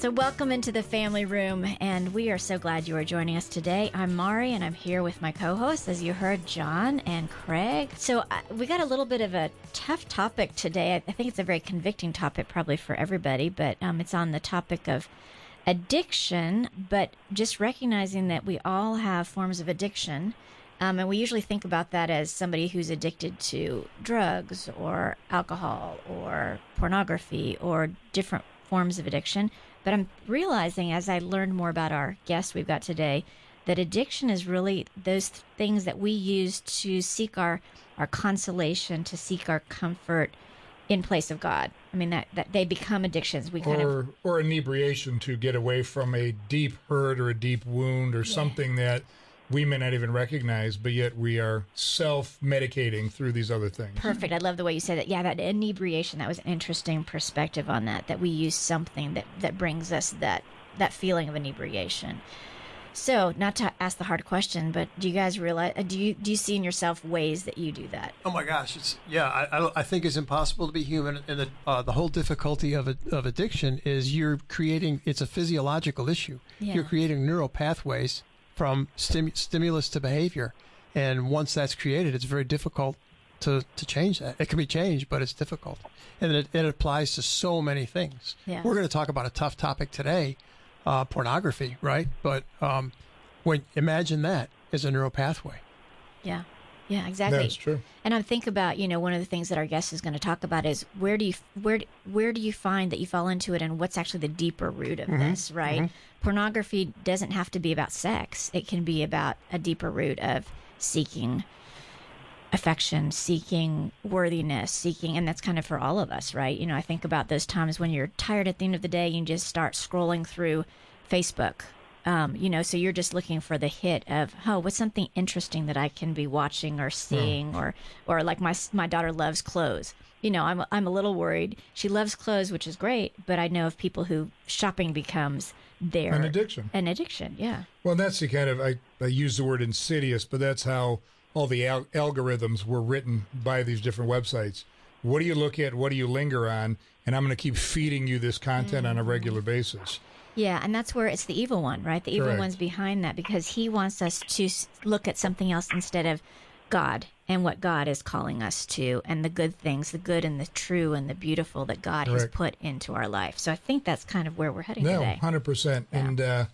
So, welcome into the family room, and we are so glad you are joining us today. I'm Mari, and I'm here with my co hosts, as you heard, John and Craig. So, uh, we got a little bit of a tough topic today. I, I think it's a very convicting topic, probably for everybody, but um, it's on the topic of addiction, but just recognizing that we all have forms of addiction. Um, and we usually think about that as somebody who's addicted to drugs or alcohol or pornography or different forms of addiction. But I'm realizing as I learned more about our guest we've got today that addiction is really those things that we use to seek our, our consolation, to seek our comfort in place of God. I mean that, that they become addictions. We kind or, of or inebriation to get away from a deep hurt or a deep wound or something that we may not even recognize, but yet we are self medicating through these other things. Perfect. I love the way you said that. Yeah, that inebriation. That was an interesting perspective on that. That we use something that that brings us that that feeling of inebriation. So, not to ask the hard question, but do you guys realize? uh, Do you do you see in yourself ways that you do that? Oh my gosh, it's yeah. I, I, I think it's impossible to be human, and the uh, the whole difficulty of it, of addiction is you're creating. It's a physiological issue. Yeah. You're creating neural pathways from stim, stimulus to behavior, and once that's created, it's very difficult to to change that. It can be changed, but it's difficult, and it, it applies to so many things. Yeah. We're going to talk about a tough topic today, uh, pornography, right? But um, when imagine that as a neural pathway. Yeah. Yeah, exactly. That's true. And I think about, you know, one of the things that our guest is going to talk about is where do you where where do you find that you fall into it and what's actually the deeper root of mm-hmm. this, right? Mm-hmm. Pornography doesn't have to be about sex. It can be about a deeper root of seeking affection, seeking worthiness, seeking and that's kind of for all of us, right? You know, I think about those times when you're tired at the end of the day and you just start scrolling through Facebook um, you know, so you're just looking for the hit of, oh, what's something interesting that I can be watching or seeing, or, or like my my daughter loves clothes. You know, I'm I'm a little worried. She loves clothes, which is great, but I know of people who shopping becomes their An addiction. An addiction, yeah. Well, that's the kind of I, I use the word insidious, but that's how all the al- algorithms were written by these different websites. What do you look at? What do you linger on? And I'm going to keep feeding you this content on a regular basis. Yeah, and that's where it's the evil one, right? The evil Correct. one's behind that because he wants us to look at something else instead of God and what God is calling us to and the good things, the good and the true and the beautiful that God has put into our life. So I think that's kind of where we're heading today. No, today. hundred percent. And uh,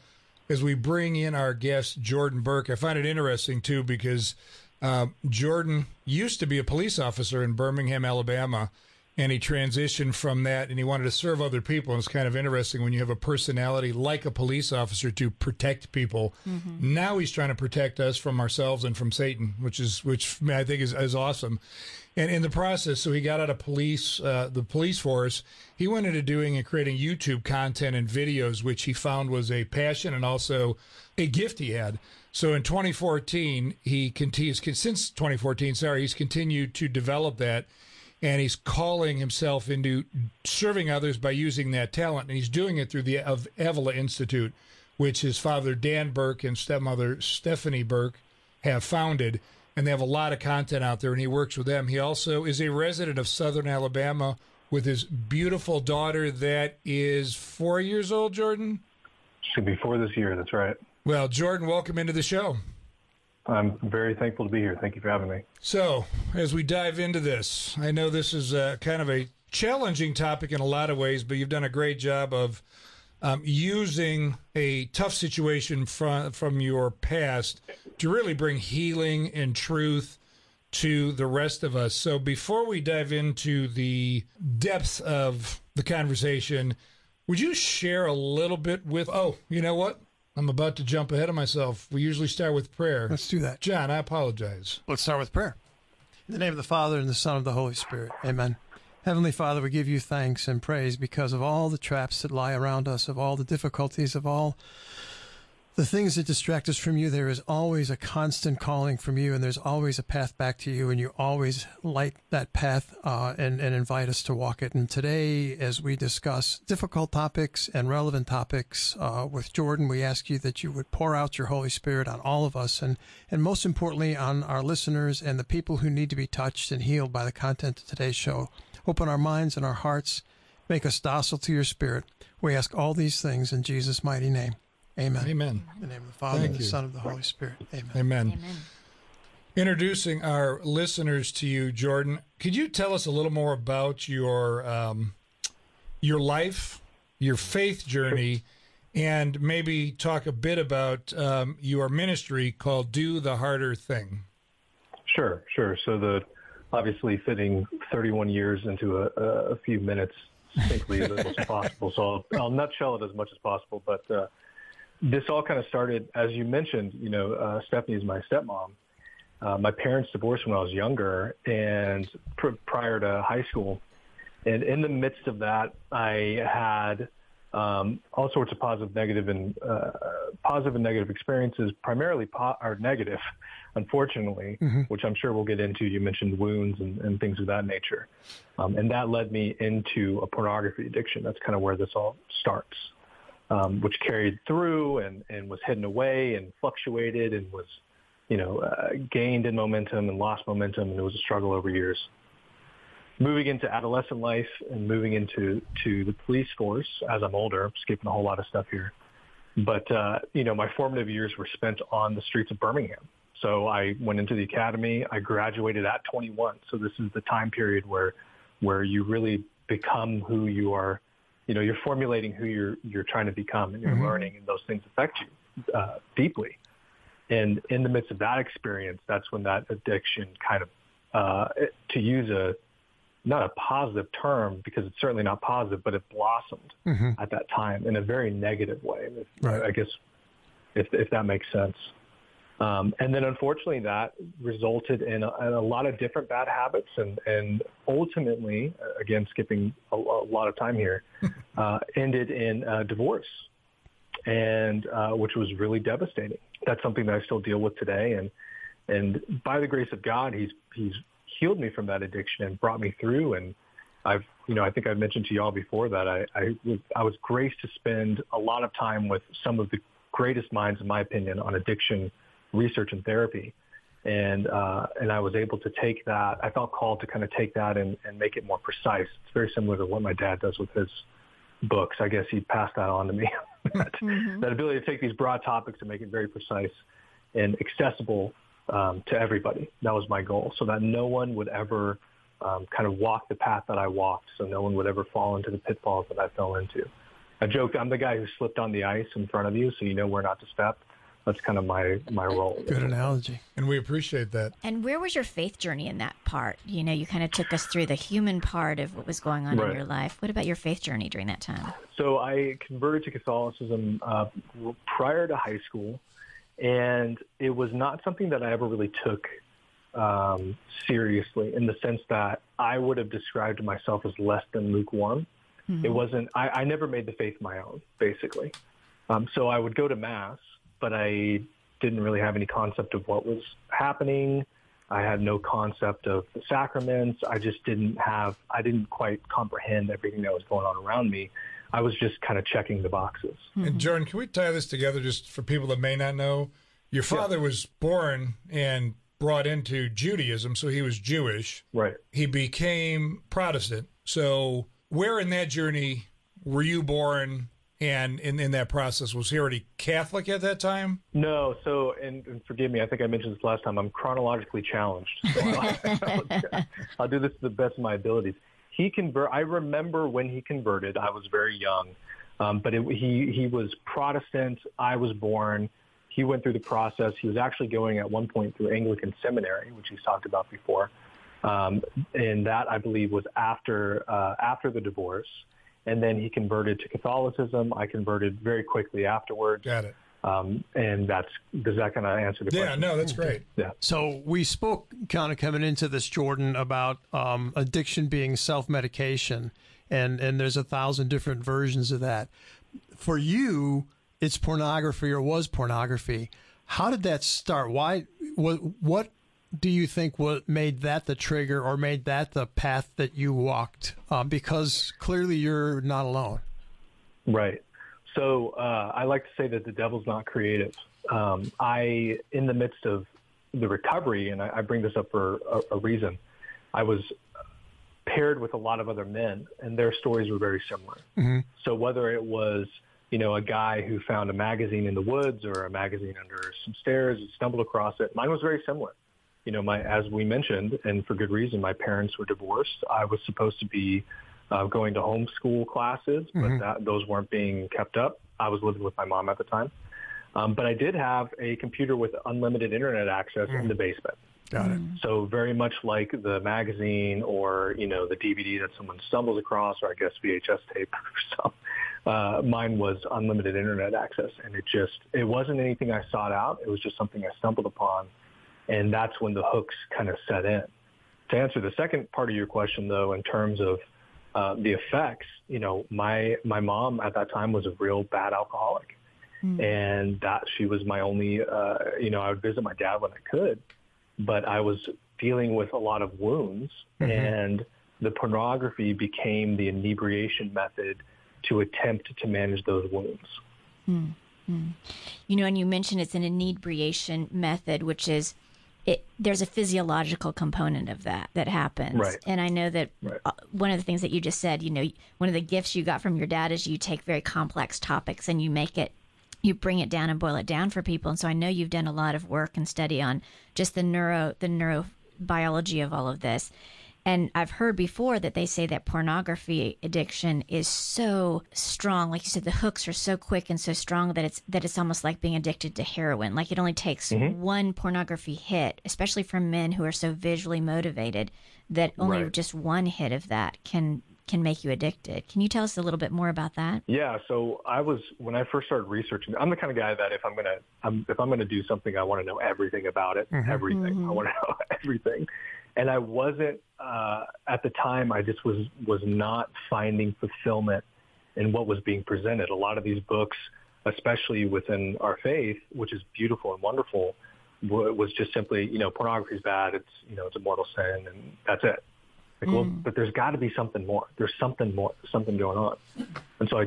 as we bring in our guest Jordan Burke, I find it interesting too because uh, Jordan used to be a police officer in Birmingham, Alabama, and he transitioned from that and he wanted to serve other people. And it's kind of interesting when you have a personality like a police officer to protect people. Now he's trying to protect us from ourselves and from Satan, which is which I think is, is awesome. And in the process, so he got out of police, uh, the police force. He went into doing and creating YouTube content and videos, which he found was a passion and also a gift he had. So in 2014, he continues since 2014. Sorry, he's continued to develop that, and he's calling himself into serving others by using that talent. And he's doing it through the of Avila Institute, which his father Dan Burke and stepmother Stephanie Burke have founded, and they have a lot of content out there, and he works with them. He also is a resident of Southern Alabama with his beautiful daughter that is four years old, Jordan. Should be four this year. That's right. Well, Jordan, welcome into the show. I'm very thankful to be here. Thank you for having me. So, as we dive into this, I know this is uh, kind of a challenging topic in a lot of ways, but you've done a great job of um, using a tough situation from from your past to really bring healing and truth to the rest of us. So, before we dive into the depth of the conversation, would you share a little bit with? Oh, you know what? I'm about to jump ahead of myself. We usually start with prayer. Let's do that. John, I apologize. Let's start with prayer. In the name of the Father and the Son and the Holy Spirit. Amen. Heavenly Father, we give you thanks and praise because of all the traps that lie around us, of all the difficulties, of all the things that distract us from you, there is always a constant calling from you, and there's always a path back to you, and you always light that path uh, and, and invite us to walk it. And today, as we discuss difficult topics and relevant topics uh, with Jordan, we ask you that you would pour out your Holy Spirit on all of us, and, and most importantly, on our listeners and the people who need to be touched and healed by the content of today's show. Open our minds and our hearts, make us docile to your Spirit. We ask all these things in Jesus' mighty name. Amen. Amen. In the name of the Father, Thank and the you. Son, and the Holy Spirit. Amen. Amen. Amen. Introducing our listeners to you, Jordan. Could you tell us a little more about your um, your life, your faith journey, and maybe talk a bit about um, your ministry called "Do the Harder Thing"? Sure, sure. So the obviously fitting 31 years into a, a few minutes succinctly as little as possible. So I'll, I'll nutshell it as much as possible. But uh, this all kind of started, as you mentioned. You know, uh, Stephanie is my stepmom. Uh, my parents divorced when I was younger and pr- prior to high school. And in the midst of that, I had um, all sorts of positive, negative, and uh, positive and negative experiences, primarily po- or negative, unfortunately, which I'm sure we'll get into. You mentioned wounds and, and things of that nature, um, and that led me into a pornography addiction. That's kind of where this all starts, um, which carried through and, and was hidden away and fluctuated and was, you know, uh, gained in momentum and lost momentum, and it was a struggle over years moving into adolescent life and moving into to the police force as I'm older. I'm skipping a whole lot of stuff here, but uh, you know, my formative years were spent on the streets of Birmingham. So I went into the academy. I graduated at 21. So this is the time period where where you really become who you are. You know, you're formulating who you're you're trying to become, and you're learning, and those things affect you uh, deeply. And in the midst of that experience, that's when that addiction kind of, uh, to use a not a positive term because it's certainly not positive, but it blossomed at that time in a very negative way. If, Right. I guess if if that makes sense. Um, and then unfortunately that resulted in a, in a lot of different bad habits and, and ultimately, uh, again, skipping a, a lot of time here, uh, ended in uh, divorce and uh, which was really devastating. That's something that I still deal with today. And, and by the grace of God, he's, he's healed me from that addiction and brought me through. And I've, you know, I think I've mentioned to y'all before that I, I was, I was graced to spend a lot of time with some of the greatest minds, in my opinion, on addiction research and therapy. And, uh, and I was able to take that. I felt called to kind of take that and, and make it more precise. It's very similar to what my dad does with his books. I guess he passed that on to me. that, that ability to take these broad topics and make it very precise and accessible um, to everybody. That was my goal, so that no one would ever um, kind of walk the path that I walked, so no one would ever fall into the pitfalls that I fell into. I joked, I'm the guy who slipped on the ice in front of you, so you know where not to step. That's kind of my my role. Good analogy. And we appreciate that. And where was your faith journey in that part? You know, you kind of took us through the human part of what was going on in your life. What about your faith journey during that time? So I converted to Catholicism uh, prior to high school, and it was not something that I ever really took um, seriously in the sense that I would have described myself as less than lukewarm. It wasn't. I, I never made the faith my own, basically. Um, so I would go to mass, but I didn't really have any concept of what was happening. I had no concept of the sacraments. I just didn't have. I didn't quite comprehend everything that was going on around me. I was just kind of checking the boxes. And mm-hmm. Jordan, can we tie this together just for people that may not know? Your father was born and brought into Judaism, so he was Jewish. Right. He became Protestant. So, where in that journey were you born? And in, in that process, was he already Catholic at that time? No, so and, and forgive me, I think I mentioned this last time. I'm chronologically challenged, so I'll, I'll do this to the best of my abilities. He convert. I remember when he converted. I was very young, um, but it, he he was Protestant. I was born. He went through the process. He was actually going at one point through Anglican seminary, which he's talked about before, um, and that I believe was after uh, after the divorce. And then he converted to Catholicism. I converted very quickly afterwards. Got it. Um, and that's does that kind of answer the question? Yeah, no, that's great. Yeah. So we spoke kind of coming into this, Jordan, about um, addiction being self-medication, and and there's a thousand different versions of that. For you, it's pornography or was pornography. How did that start? Why? What? What do you think what made that the trigger or made that the path that you walked? Uh, because clearly you're not alone. Right. So uh, I like to say that the devil's not creative. Um, I, in the midst of the recovery, and I, I bring this up for a, a, reason, I was paired with a lot of other men, and their stories were very similar. Mm-hmm. So whether it was you know, a guy who found a magazine in the woods or a magazine under some stairs, and stumbled across it. Mine was very similar. You know, my as we mentioned, and for good reason, my parents were divorced. I was supposed to be uh, going to homeschool classes, but mm-hmm. that, those weren't being kept up. I was living with my mom at the time. Um, but I did have a computer with unlimited internet access mm. in the basement. Got it. So very much like the magazine or you know the DVD that someone stumbles across, or I guess VHS tape or some. Uh, mine was unlimited internet access, and it just it wasn't anything I sought out. It was just something I stumbled upon, and that's when the hooks kind of set in. To answer the second part of your question, though, in terms of uh, the effects, you know, my my mom at that time was a real bad alcoholic, mm. and that she was my only. Uh, you know, I would visit my dad when I could, but I was dealing with a lot of wounds, mm-hmm. and the pornography became the inebriation method to attempt to manage those wounds. Mm-hmm. You know, and you mentioned it's an inebriation method, which is it, there's a physiological component of that that happens. Right. And I know that right. Uh, one of the things that you just said, you know, one of the gifts you got from your dad is you take very complex topics and you make it you bring it down and boil it down for people. And so I know you've done a lot of work and study on just the neuro the neurobiology of all of this. And I've heard before that they say that pornography addiction is so strong, like you said, the hooks are so quick and so strong that it's that it's almost like being addicted to heroin. Like it only takes mm-hmm. one pornography hit, especially for men who are so visually motivated, that only right. just one hit of that can can make you addicted. Can you tell us a little bit more about that? Yeah, so I was when I first started researching. I'm the kind of guy that if I'm gonna I'm, if I'm gonna do something, I want to know everything about it, mm-hmm. everything. Mm-hmm. I want to know everything and I wasn't uh, at the time. I just was was not finding fulfillment in what was being presented. A lot of these books, especially within our faith, which is beautiful and wonderful, was just simply you know pornography is bad. It's you know it's a mortal sin, and that's it. Like, mm. well, but there's got to be something more. There's something more, something going on. And so I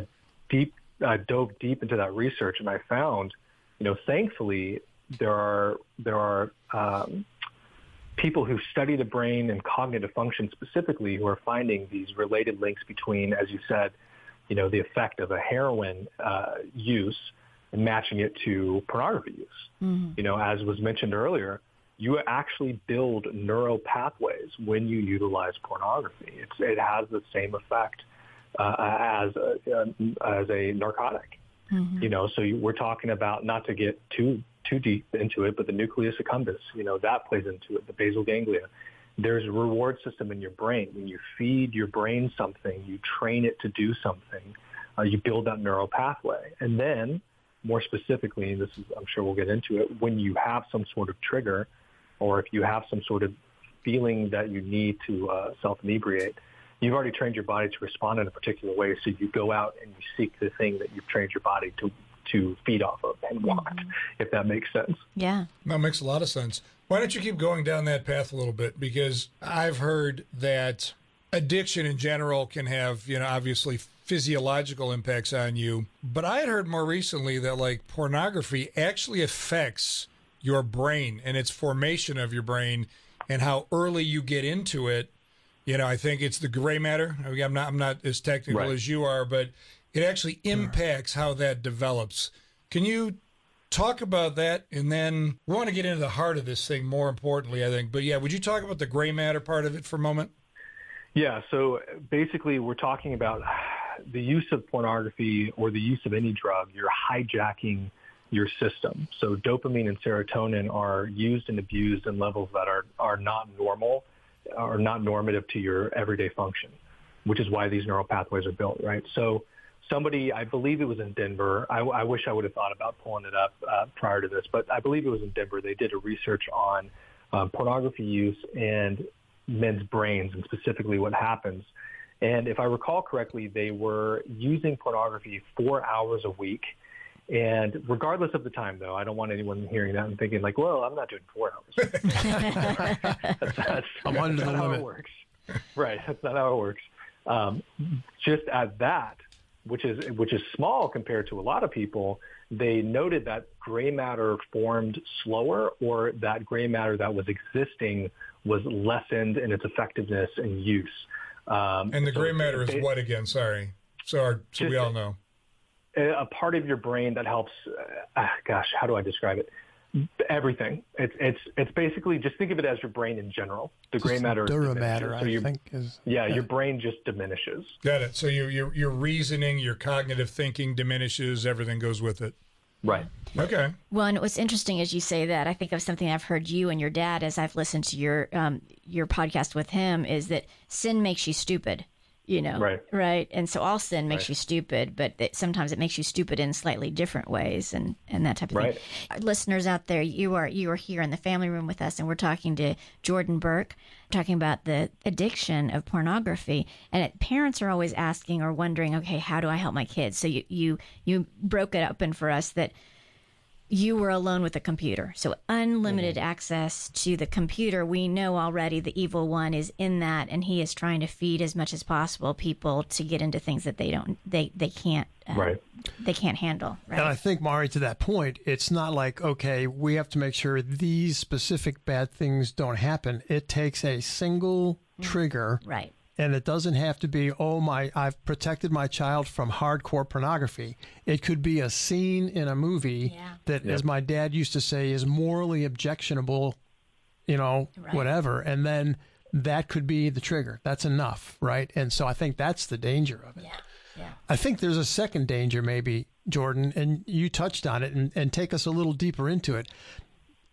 deep, I dove deep into that research, and I found, you know, thankfully there are there are um, people who study the brain and cognitive function specifically who are finding these related links between, as you said, you know, the effect of a heroin uh, use and matching it to pornography use. Mm-hmm. You know, as was mentioned earlier, you actually build neural pathways when you utilize pornography. It's, it has the same effect uh, as a, uh, as a narcotic. Mm-hmm. You know, so you, we're talking about not to get too too deep into it, but the nucleus accumbens, you know, that plays into it, the basal ganglia. There's a reward system in your brain. When you feed your brain something, you train it to do something, uh, you build that neural pathway. And then, more specifically, and this is, I'm sure we'll get into it, when you have some sort of trigger, or if you have some sort of feeling that you need to uh, self-inebriate, you've already trained your body to respond in a particular way. So you go out and you seek the thing that you've trained your body to to feed off of and want, mm-hmm. if that makes sense. Yeah. That makes a lot of sense. Why don't you keep going down that path a little bit? Because I've heard that addiction in general can have, you know, obviously physiological impacts on you. But I had heard more recently that like pornography actually affects your brain and its formation of your brain and how early you get into it. You know, I think it's the gray matter. I'm not I'm not as technical right. as you are, but it actually impacts how that develops. Can you talk about that? And then we want to get into the heart of this thing more importantly, I think. But yeah, would you talk about the gray matter part of it for a moment? Yeah. So basically, we're talking about the use of pornography or the use of any drug. You're hijacking your system. So dopamine and serotonin are used and abused in levels that are, are not normal, are not normative to your everyday function, which is why these neural pathways are built, right? So somebody, I believe it was in Denver. I, I wish I would have thought about pulling it up uh, prior to this, but I believe it was in Denver. They did a research on um, pornography use and men's brains and specifically what happens. And if I recall correctly, they were using pornography four hours a week And regardless of the time, though, I don't want anyone hearing that and thinking like, "Well, I'm not doing four hours." that's, that's, I'm under the not how it works. Right, that's not how it works. Um, just at that, which is which is small compared to a lot of people, they noted that gray matter formed slower, or that gray matter that was existing was lessened in its effectiveness and use. Um, And the so gray matter is ba- what again? Sorry. So, our, so we all know. a part of your brain that helps. Uh, gosh, how do I describe it? Everything. It's it's it's basically just think of it as your brain in general. The gray matter. is Duramatter, diminished. So I your- think is Yeah, your brain just diminishes. Got it. So your your your reasoning, your cognitive thinking diminishes. Everything goes with it. Right. Okay. Well, and what's interesting as you say that, I think of something I've heard you and your dad as I've listened to your um, your podcast with him is that sin makes you stupid. You know, Right. Right, and so all sin makes Right. you stupid, but it, sometimes it makes you stupid in slightly different ways, and and that type of Right. thing. Our listeners out there, you are you are here in the family room with us, and we're talking to Jordan Burke, talking about the addiction of pornography. And it, parents are always asking or wondering, okay, how do I help my kids? So you you you broke it open for us that you were alone with the computer. So unlimited access to the computer. We know already the evil one is in that and he is trying to feed as much as possible people to get into things that they don't they they can't uh, Right. they can't handle, And I think, Mari, to that point, it's not like, okay, we have to make sure these specific bad things don't happen. It takes a single trigger, Right. And it doesn't have to be, oh, my, I've protected my child from hardcore pornography. It could be a scene in a movie Yeah. that, as my dad used to say, is morally objectionable, you know, Right. whatever. And then that could be the trigger. That's enough, right? And so I think that's the danger of it. Yeah. Yeah. I think there's a second danger, maybe, Jordan, and you touched on it, and, and take us a little deeper into it.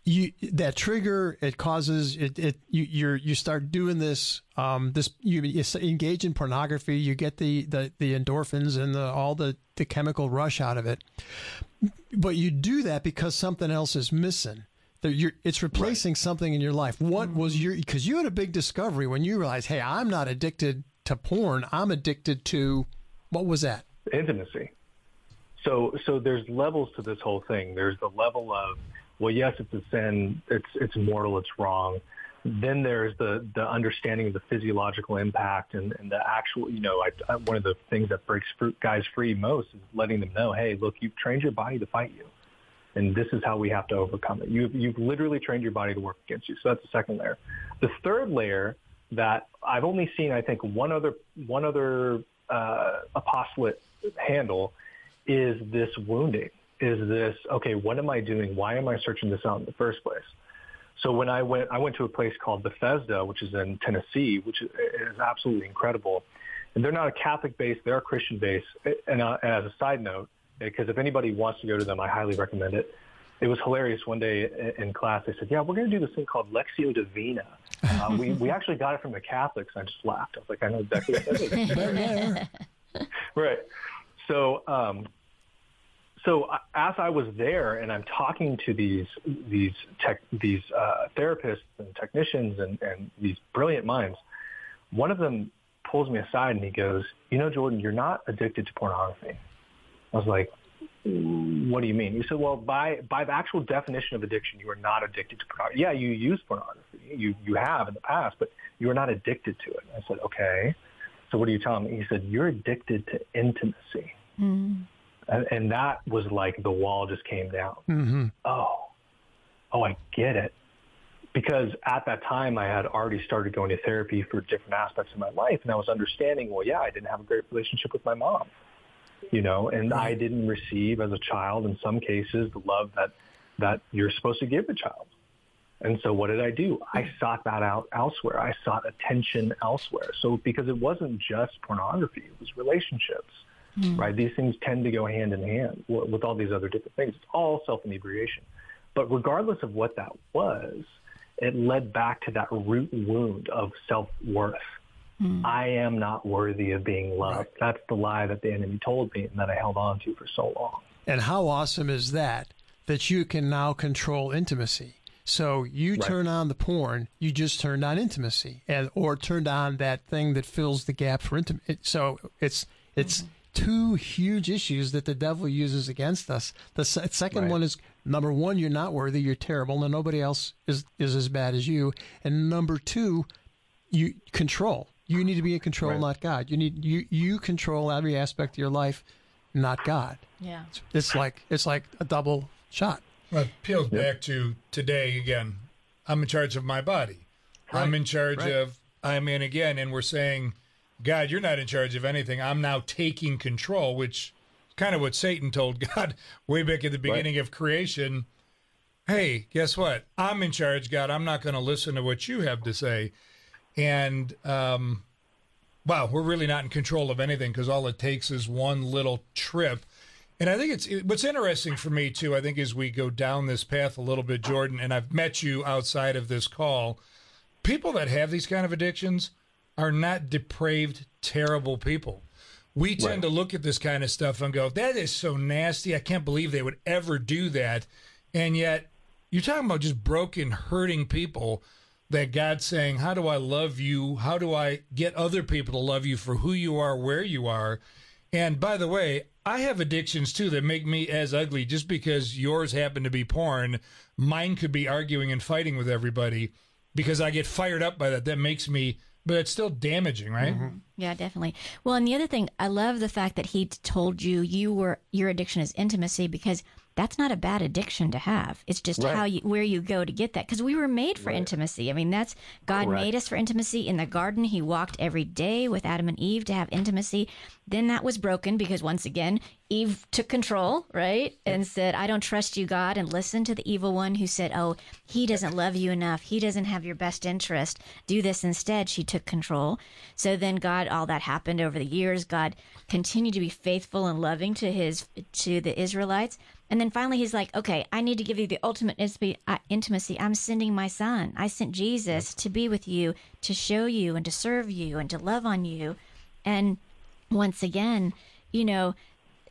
You that trigger it causes it, it you you're you start doing this um this you, you engage in pornography you get the the the endorphins and the all the the chemical rush out of it. But you do that because something else is missing. That you're it's replacing something in your life. What was your because you had a big discovery when you realized hey i'm not addicted to porn. I'm addicted to what was that? Intimacy. So so there's levels to this whole thing. There's the level of well, yes, it's a sin. It's it's mortal. It's wrong. Then there's the the understanding of the physiological impact and, and the actual. You know, I, I, one of the things that breaks guys free most is letting them know, hey, look, you've trained your body to fight you, and this is how we have to overcome it. You've you've literally trained your body to work against you. So that's the second layer. The third layer that I've only seen, I think, one other one other uh, apostolate handle is this wounding. Is this okay? What am I doing? Why am I searching this out in the first place? So when I went, I went to a place called Bethesda, which is in Tennessee, which is, absolutely incredible. And they're not a Catholic base; they're a Christian base. And, uh, and as a side note, because if anybody wants to go to them, I highly recommend it. It was hilarious. One day in- in class, they said, "Yeah, we're going to do this thing called Lectio Divina." Uh, we we actually got it from the Catholics. And I just laughed. I was like, "I know exactly what that is." right. So, um, so as I was there and I'm talking to these these tech, these uh, therapists and technicians and, and these brilliant minds, one of them pulls me aside and he goes, "You know, Jordan, you're not addicted to pornography." I was like, "What do you mean?" He said, "Well, by by the actual definition of addiction, you are not addicted to pornography. Yeah, you use pornography, you you have in the past, but you are not addicted to it." I said, "Okay." So what are you telling me? He said, "You're addicted to intimacy." And, and that was like the wall just came down. mm-hmm. Oh, oh, I get it. Because at that time, I had already started going to therapy for different aspects of my life, and I was understanding. Well, yeah, I didn't have a great relationship with my mom, you know, and I didn't receive as a child, in some cases, the love that that you're supposed to give a child. And so, what did I do? I sought that out elsewhere. I sought attention elsewhere. So, because it wasn't just pornography; it was relationships Mm-hmm. right? These things tend to go hand in hand w- with all these other different things. It's all self inebriation. But regardless of what that was, it led back to that root wound of self worth. Mm-hmm. I am not worthy of being loved. That's the lie that the enemy told me and that I held on to for so long. And how awesome is that? That you can now control intimacy. So you turn on the porn, you just turned on intimacy, and or turned on that thing that fills the gap for intimacy. So it's it's mm-hmm. Two huge issues that the devil uses against us. The second Right. one is number one, you're not worthy, you're terrible, and nobody else is is as bad as you. And number two, you control. You need to be in control, Right. not God. You need you you control every aspect of your life, not God. Yeah. It's like it's like a double shot. Well, it peels back to today again. I'm in charge of my body. I'm in charge right. of. I'm in again, and we're saying, God, you're not in charge of anything. I'm now taking control, which kind of what Satan told God way back at the beginning of creation. Hey, guess what? I'm in charge, God. I'm not going to listen to what you have to say. And um, wow, we're really not in control of anything because all it takes is one little trip. And I think it's it, what's interesting for me too. I think as we go down this path a little bit, Jordan, and I've met you outside of this call. People that have these kind of addictions are not depraved, terrible people. We tend to look at this kind of stuff and go, "That is so nasty. I can't believe they would ever do that." And yet, you're talking about just broken, hurting people that God's saying, How do I love you? How do I get other people to love you for who you are, where you are? And by the way, I have addictions too that make me as ugly just because yours happen to be porn. Mine could be arguing and fighting with everybody because I get fired up by that. That makes me, but it's still damaging, right? Mm-hmm. Yeah, definitely. Well, and the other thing, I love the fact that he told you you were your addiction is intimacy because that's not a bad addiction to have. It's just Right. how you where you go to get that because we were made for intimacy. I mean, that's God Correct. made us for intimacy. In the garden, He walked every day with Adam and Eve to have intimacy. Then that was broken because once again, Eve took control, right, and said, "I don't trust you, God," and listened to the evil one who said, "Oh, he doesn't love you enough. He doesn't have your best interest. Do this instead." She took control. So then God, all that happened over the years. God continued to be faithful and loving to his to the Israelites. And then finally, he's like, okay, I need to give you the ultimate intimacy- uh. I'm sending my son. I sent Jesus to be with you, to show you, and to serve you, and to love on you. And once again, you know,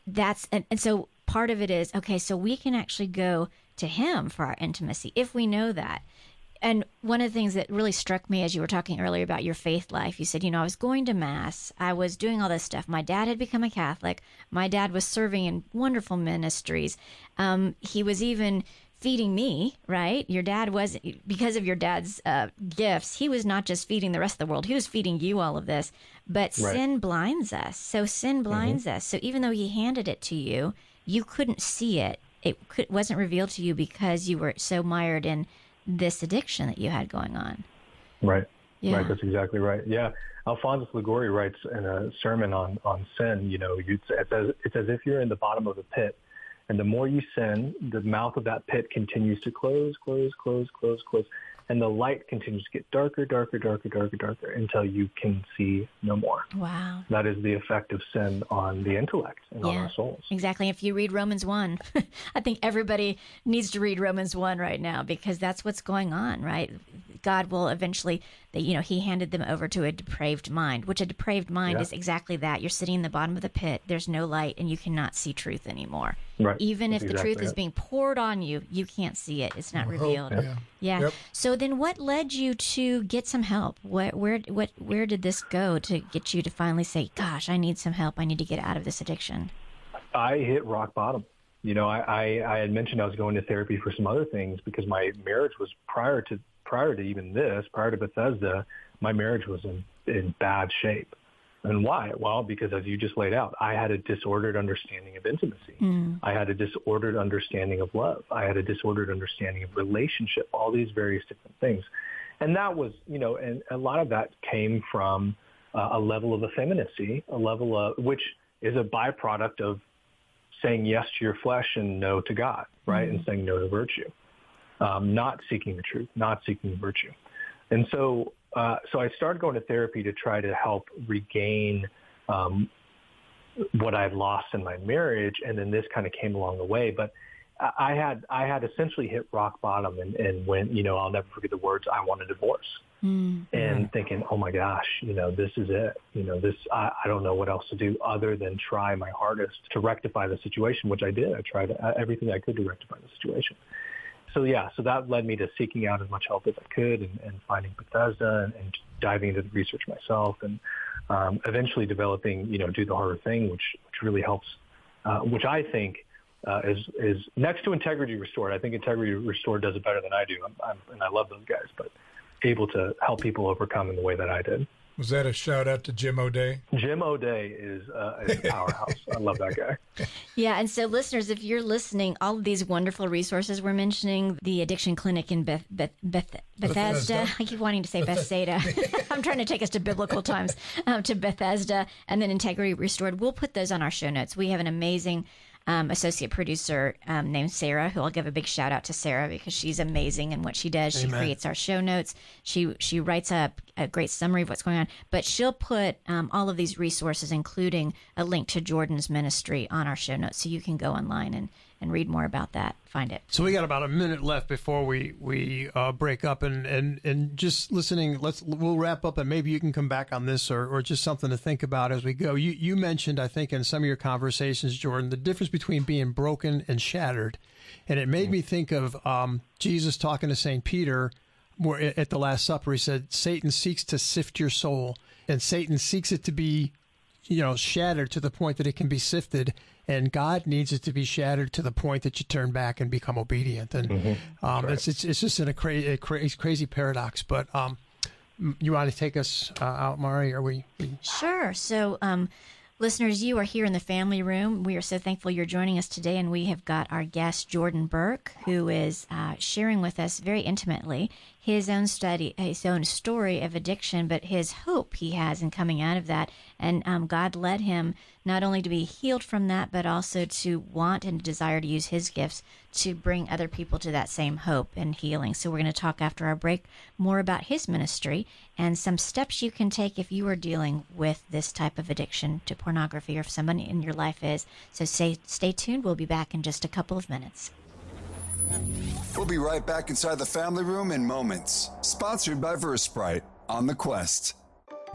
that's, and, and so part of it is, okay, so we can actually go to him for our intimacy if we know that. And one of the things that really struck me as you were talking earlier about your faith life, you said, you know, I was going to mass, I was doing all this stuff. My dad had become a Catholic. My dad was serving in wonderful ministries. Um, he was even feeding me, right? Your dad was, because of your dad's uh, gifts, he was not just feeding the rest of the world, he was feeding you all of this. But Right. sin blinds us. So sin blinds us. So even though he handed it to you, you couldn't see it. It could, wasn't revealed to you because you were so mired in this addiction that you had going on. Right. Yeah. Right. That's exactly right. Yeah. Alphonsus Liguori writes in a sermon on, on sin, you know, you, it's, as, it's as if you're in the bottom of a pit. And the more you sin, the mouth of that pit continues to close, close, close, close, close. And the light continues to get darker, darker, darker, darker, darker until you can see no more. Wow. That is the effect of sin on the intellect and on our souls. Exactly. If you read Romans 1, I think everybody needs to read Romans 1 right now because that's what's going on, right? God will eventually, they- you know, he handed them over to a depraved mind, which a depraved mind Yeah. is exactly that. You're sitting in the bottom of the pit, there's no light, and you cannot see truth anymore. Right. Even if That's the truth exactly is being poured on you, you can't see it. It's not oh, revealed. yeah. Yeah. Yep. So then, what led you to get some help? Where, where, what, where did this go to get you to finally say, "Gosh, I need some help. I need to get out of this addiction"? I hit rock bottom. You know, I, I, I had mentioned I was going to therapy for some other things because my marriage was prior to prior to even this, prior to Bethesda, my marriage was in, in bad shape. And why? Well, because as you just laid out, I had a disordered understanding of intimacy. I had a disordered understanding of love. I had a disordered understanding of relationship, all these various different things. And that was, you know, and a lot of that came from uh, a level of effeminacy, a level of, which is a byproduct of saying yes to your flesh and no to God, right? And saying no to virtue, um, not seeking the truth, not seeking virtue. And so, uh, so I started going to therapy to try to help regain um, what I'd lost in my marriage, and then this kind of came along the way. But I had I had essentially hit rock bottom, and, and when you know I'll never forget the words "I want a divorce," and thinking, "Oh my gosh, you know this is it. You know this I, I don't know what else to do other than try my hardest to rectify the situation," which I did. I tried uh, everything I could to rectify the situation so yeah, so that led me to seeking out as much help as I could and, and finding Bethesda and, and diving into the research myself and um, eventually developing, you know, do the harder thing, which, which really helps, uh, which I think uh, is is next to Integrity Restored. I think Integrity Restored does it better than I do, I'm, I'm, and I love those guys. But able to help people overcome in the way that I did. Was that a shout out to Jim O'Day? Jim O'Day is, uh, is a powerhouse. I love that guy. Yeah, and so listeners, if you're listening, all of these wonderful resources we're mentioning, the addiction clinic in Beth, Beth, Beth, Bethesda. Bethesda. I keep wanting to say Bethesda. I'm trying to take us to biblical times, um, to Bethesda, and then Integrity Restored. We'll put those on our show notes. We have an amazing um, associate producer um, named Sarah, who I'll give a big shout out to Sarah because she's amazing in what she does. Amen. She creates our show notes. She she writes up a great summary of what's going on. But she'll put um, all of these resources, including a link to Jordan's ministry, on our show notes, so you can go online and and read more about that. Find it. So we got about a minute left before we we uh, break up, and and and just listening. Let's we'll wrap up, and maybe you can come back on this, or or just something to think about as we go. You you mentioned, I think, in some of your conversations, Jordan, the difference between being broken and shattered, and it made me think of um, Jesus talking to Saint Peter. Where at the Last Supper, he said, Satan seeks to sift your soul, and Satan seeks it to be you know, shattered to the point that it can be sifted, and God needs it to be shattered to the point that you turn back and become obedient. And mm-hmm. um, it's, it's it's just in a, cra- a crazy crazy paradox. But um, you want to take us uh, out, Mari? Are we, we... Sure. So. Um, Listeners, you are here in the family room. We are so thankful you're joining us today, and we have got our guest, Jordan Burke, who is uh, sharing with us very intimately his own study, his own story of addiction, but his hope he has in coming out of that. And um, God led him not only to be healed from that, but also to want and desire to use his gifts to bring other people to that same hope and healing. So we're going to talk after our break more about his ministry and some steps you can take if you are dealing with this type of addiction to pornography or if someone in your life is. So stay, stay tuned. We'll be back in just a couple of minutes. We'll be right back inside the family room in moments. Sponsored by Versprite on the Quest.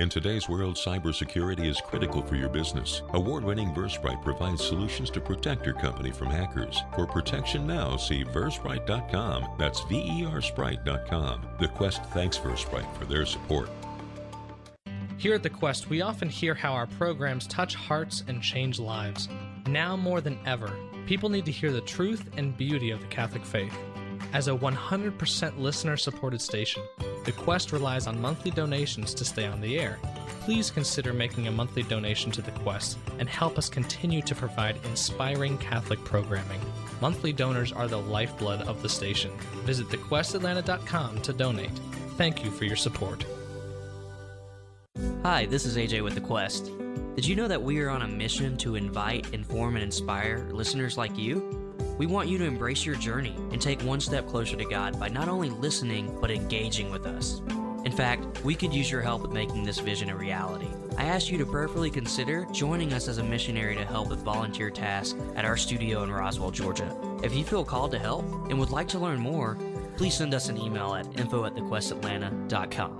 In today's world, cybersecurity is critical for your business. Award winning Versprite provides solutions to protect your company from hackers. For protection now, see Versprite.com. That's V E R Sprite.com. The Quest thanks Versprite for their support. Here at The Quest, we often hear how our programs touch hearts and change lives. Now more than ever, People need to hear the truth and beauty of the Catholic faith. As a 100% listener supported station, the Quest relies on monthly donations to stay on the air. Please consider making a monthly donation to the Quest and help us continue to provide inspiring Catholic programming. Monthly donors are the lifeblood of the station. Visit thequestatlanta.com to donate. Thank you for your support. Hi, this is AJ with The Quest. Did you know that we are on a mission to invite, inform, and inspire listeners like you? We want you to embrace your journey and take one step closer to God by not only listening, but engaging with us. In fact, we could use your help with making this vision a reality. I ask you to prayerfully consider joining us as a missionary to help with volunteer tasks at our studio in Roswell, Georgia. If you feel called to help and would like to learn more, please send us an email at info at thequestatlanta.com.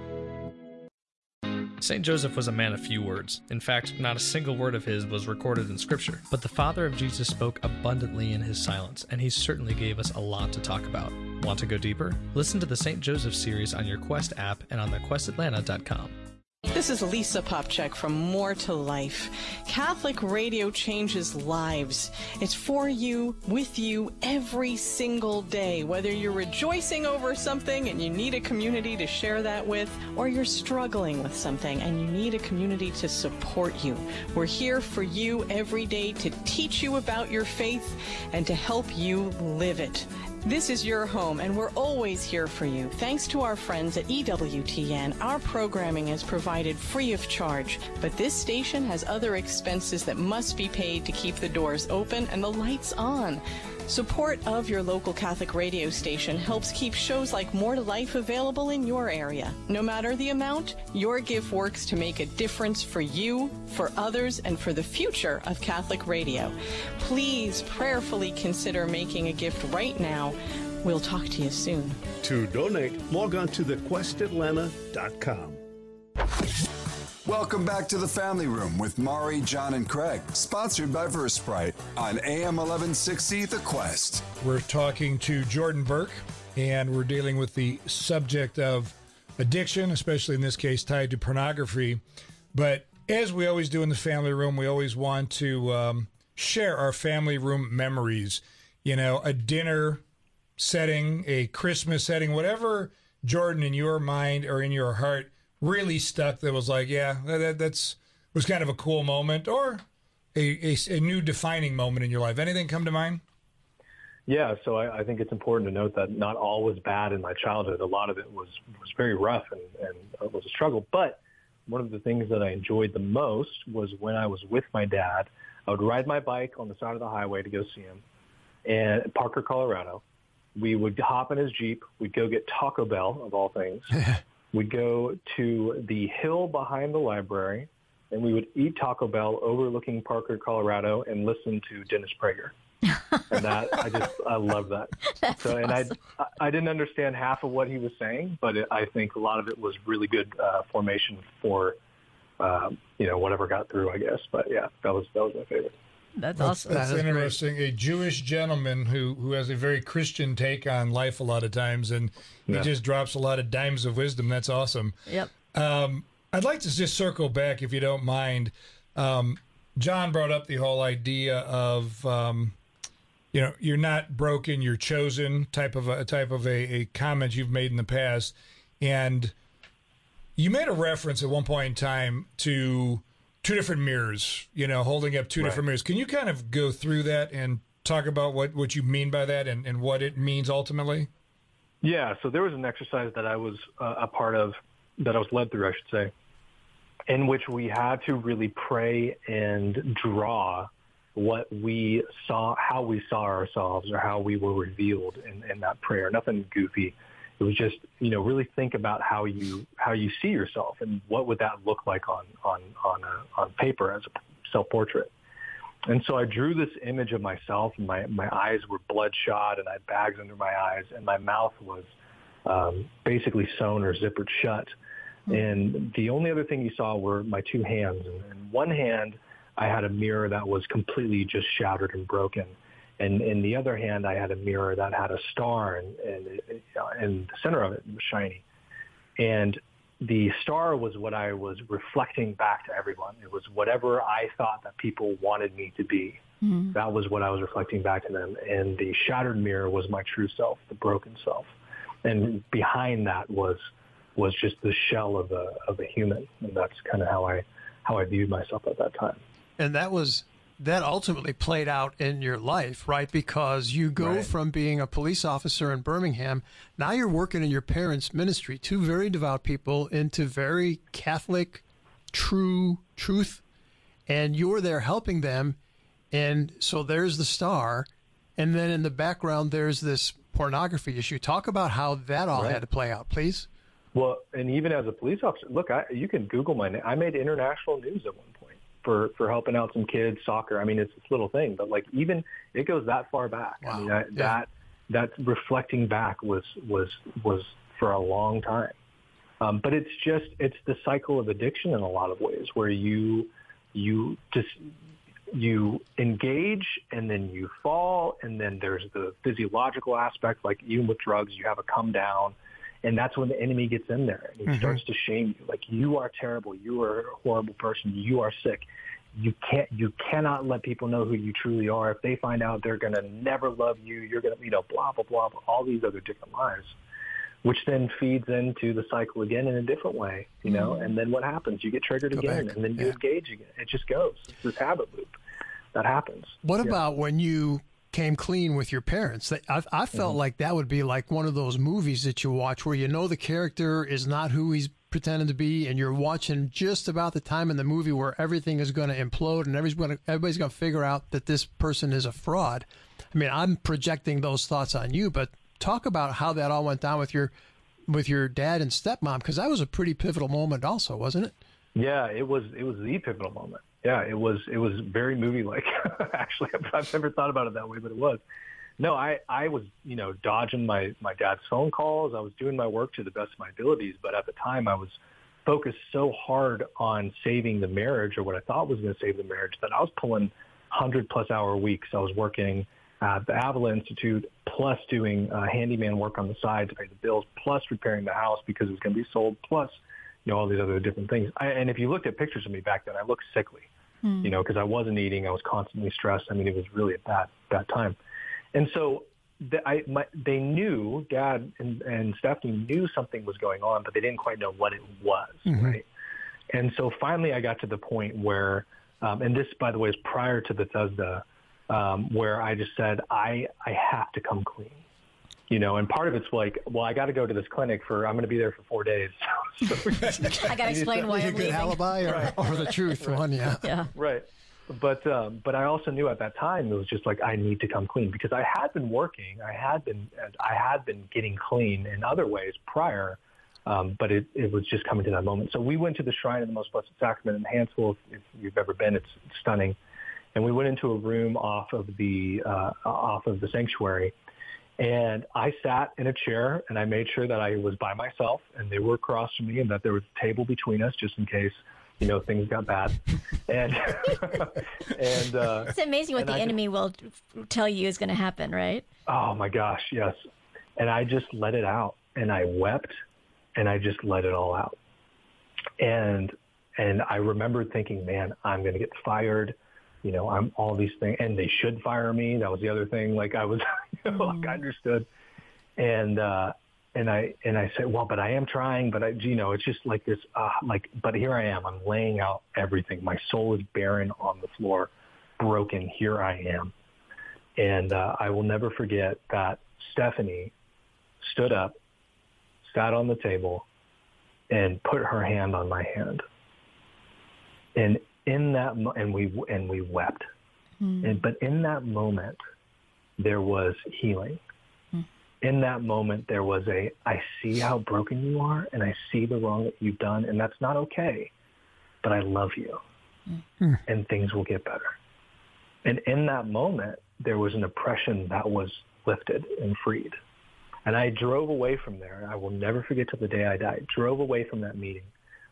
St. Joseph was a man of few words. In fact, not a single word of his was recorded in Scripture. But the father of Jesus spoke abundantly in his silence, and he certainly gave us a lot to talk about. Want to go deeper? Listen to the St. Joseph series on your Quest app and on thequestatlanta.com. This is Lisa Popcak from More to Life. Catholic radio changes lives. It's for you, with you, every single day. Whether you're rejoicing over something and you need a community to share that with, or you're struggling with something and you need a community to support you. We're here for you every day to teach you about your faith and to help you live it. This is your home, and we're always here for you. Thanks to our friends at EWTN, our programming is provided free of charge, but this station has other expenses that must be paid to keep the doors open and the lights on. Support of your local Catholic radio station helps keep shows like More to Life available in your area. No matter the amount, your gift works to make a difference for you, for others, and for the future of Catholic radio. Please prayerfully consider making a gift right now. We'll talk to you soon. To donate, log on to thequestatlanta.com. Welcome back to the Family Room with Mari, John, and Craig, sponsored by Versprite on AM 1160 The Quest. We're talking to Jordan Burke, and we're dealing with the subject of addiction, especially in this case tied to pornography. But as we always do in the family room, we always want to um, share our family room memories. You know, a dinner setting, a Christmas setting, whatever Jordan in your mind or in your heart really stuck that was like, yeah, that, that's was kind of a cool moment or a, a, a, new defining moment in your life. Anything come to mind? Yeah, so I, I, think it's important to note that not all was bad in my childhood. A lot of it was was very rough and, and was a struggle. But one of the things that I enjoyed the most was when I was with my dad. I would ride my bike on the side of the highway to go see him, and Parker, Colorado. We would hop in his jeep. We'd go get Taco Bell of all things. we go to the hill behind the library and we would eat Taco Bell overlooking Parker, Colorado, and listen to Dennis Prager. and that I just I love that. That's so, and awesome. I I didn't understand half of what he was saying, but it, I think a lot of it was really good uh, formation for uh, you know whatever got through, I guess. But yeah, that was that was my favorite. That's, That's, awesome. that's That is interesting. A Jewish gentleman who who has a very Christian take on life a lot of times, and he just drops a lot of dimes of wisdom. That's awesome. Yep. Um, I'd like to just circle back, if you don't mind. Um, John brought up the whole idea of, um, you know, you're not broken, you're chosen type of a type of a, a comment you've made in the past, and you made a reference at one point in time to two different mirrors. You know, holding up two Right. different mirrors. Can you kind of go through that and talk about what what you mean by that and, and what it means ultimately? Yeah, so there was an exercise that I was uh, a part of, that I was led through, I should say, in which we had to really pray and draw what we saw, how we saw ourselves, or how we were revealed in, in that prayer. Nothing goofy. It was just, you know, really think about how you how you see yourself and what would that look like on on on a, on paper as a self portrait. And so I drew this image of myself, and my, my eyes were bloodshot, and I had bags under my eyes, and my mouth was um, basically sewn or zippered shut. And the only other thing you saw were my two hands. And in one hand, I had a mirror that was completely just shattered and broken. And in the other hand, I had a mirror that had a star, and, and, and the center of it was shiny. And the star was what I was reflecting back to everyone. It was whatever I thought that people wanted me to be. Hmm. That was what I was reflecting back to them. And the shattered mirror was my true self, the broken self. And behind that was was just the shell of a of a human. And that's kind of how I how I viewed myself at that time. and that was that ultimately played out in your life, right? Because you go Right. from being a police officer in Birmingham, now you're working in your parents' ministry, two very devout people into very Catholic, true truth, and you're there helping them. And so there's the star, and then in the background there's this pornography issue. Talk about how that all Right. had to play out, please. Well, and even as a police officer, look, I, you can Google my name. I made international news at one for for helping out some kids soccer. I mean, it's this little thing, but like even it goes that far back. I mean, Wow. I, Yeah. that that reflecting back was was was for a long time. Um, but it's just it's the cycle of addiction in a lot of ways, where you you just you engage and then you fall and then there's the physiological aspect like even with drugs you have a come down and that's when the enemy gets in there and he mm-hmm. starts to shame you. Like you are terrible. You are a horrible person. You are sick. You can't you cannot let people know who you truly are. If they find out they're going to never love you you're going to you know blah blah blah blah all these other different lies which then feeds into the cycle again in a different way you know? Mm-hmm. And then what happens? You get triggered Go again back. and then you Yeah. engage again. It just goes. It's this habit loop that happens. What Yeah. about when you came clean with your parents? That- I, I felt mm-hmm. like that would be like one of those movies that you watch where you know the character is not who he's pretending to be, and you're watching just about the time in the movie where everything is going to implode and everybody's going to everybody's going to figure out that this person is a fraud. I mean, I'm projecting those thoughts on you, but talk about how that all went down with your with your dad and stepmom because that was a pretty pivotal moment, also, wasn't it? Yeah, it was. It was the pivotal moment. Yeah, it was. It was very movie like. Actually, I've never thought about it that way, but it was. No, I, I was, you know, dodging my, my dad's phone calls. I was doing my work to the best of my abilities, but at the time I was focused so hard on saving the marriage or what I thought was going to save the marriage that I was pulling 100 plus hour weeks. I was working at the Avila Institute, plus doing uh, handyman work on the side to pay the bills, plus repairing the house because it was going to be sold, plus, you know, all these other different things. I, and if you looked at pictures of me back then, I looked sickly, mm. you know, because I wasn't eating. I was constantly stressed. I mean, it was really at that, that time. And so the, I, my, they knew, Dad and, and Stephanie knew something was going on, but they didn't quite know what it was, mm-hmm. right? And so finally, I got to the point where, um, and this, by the way, is prior to the Bethesda, um, where I just said, I, I have to come clean. You know, and part of it's like, well, I got to go to this clinic for, I'm going to be there for four days. so, I got to explain why I'm a good leaving. alibi or, right. or the truth, right. one, yeah. Yeah. Right but um, but I also knew at that time it was just like I need to come clean because I had been working, I had been I had been getting clean in other ways prior, um, but it, it was just coming to that moment. So we went to the Shrine of the Most Blessed Sacrament in Hanceville. If, if you've ever been, it's, it's stunning. And we went into a room off of the uh, off of the sanctuary, and I sat in a chair and I made sure that I was by myself and they were across from me and that there was a table between us just in case you know things got bad. And and uh, it's amazing what the I enemy just, will tell you is going to happen right? Oh my gosh yes. And i just let it out and i wept and i just let it all out. And and i remembered thinking man i'm going to get fired. You know i'm all these things and they should fire me. That was the other thing. Like i was know, mm. like i understood and uh and I and I said, well, but I am trying, but I, you know, it's just like this, uh, like, but here I am. I'm laying out everything. My soul is barren on the floor, broken. Here I am, and uh, I will never forget that Stephanie stood up, sat on the table, and put her hand on my hand, and in that, and we and we wept, mm. and but in that moment, there was healing in that moment, there was a, I see how broken you are and I see the wrong that you've done and that's not okay, but I love you mm-hmm. and things will get better. And in that moment, there was an oppression that was lifted and freed. And I drove away from there. I will never forget till the day I die. Drove away from that meeting,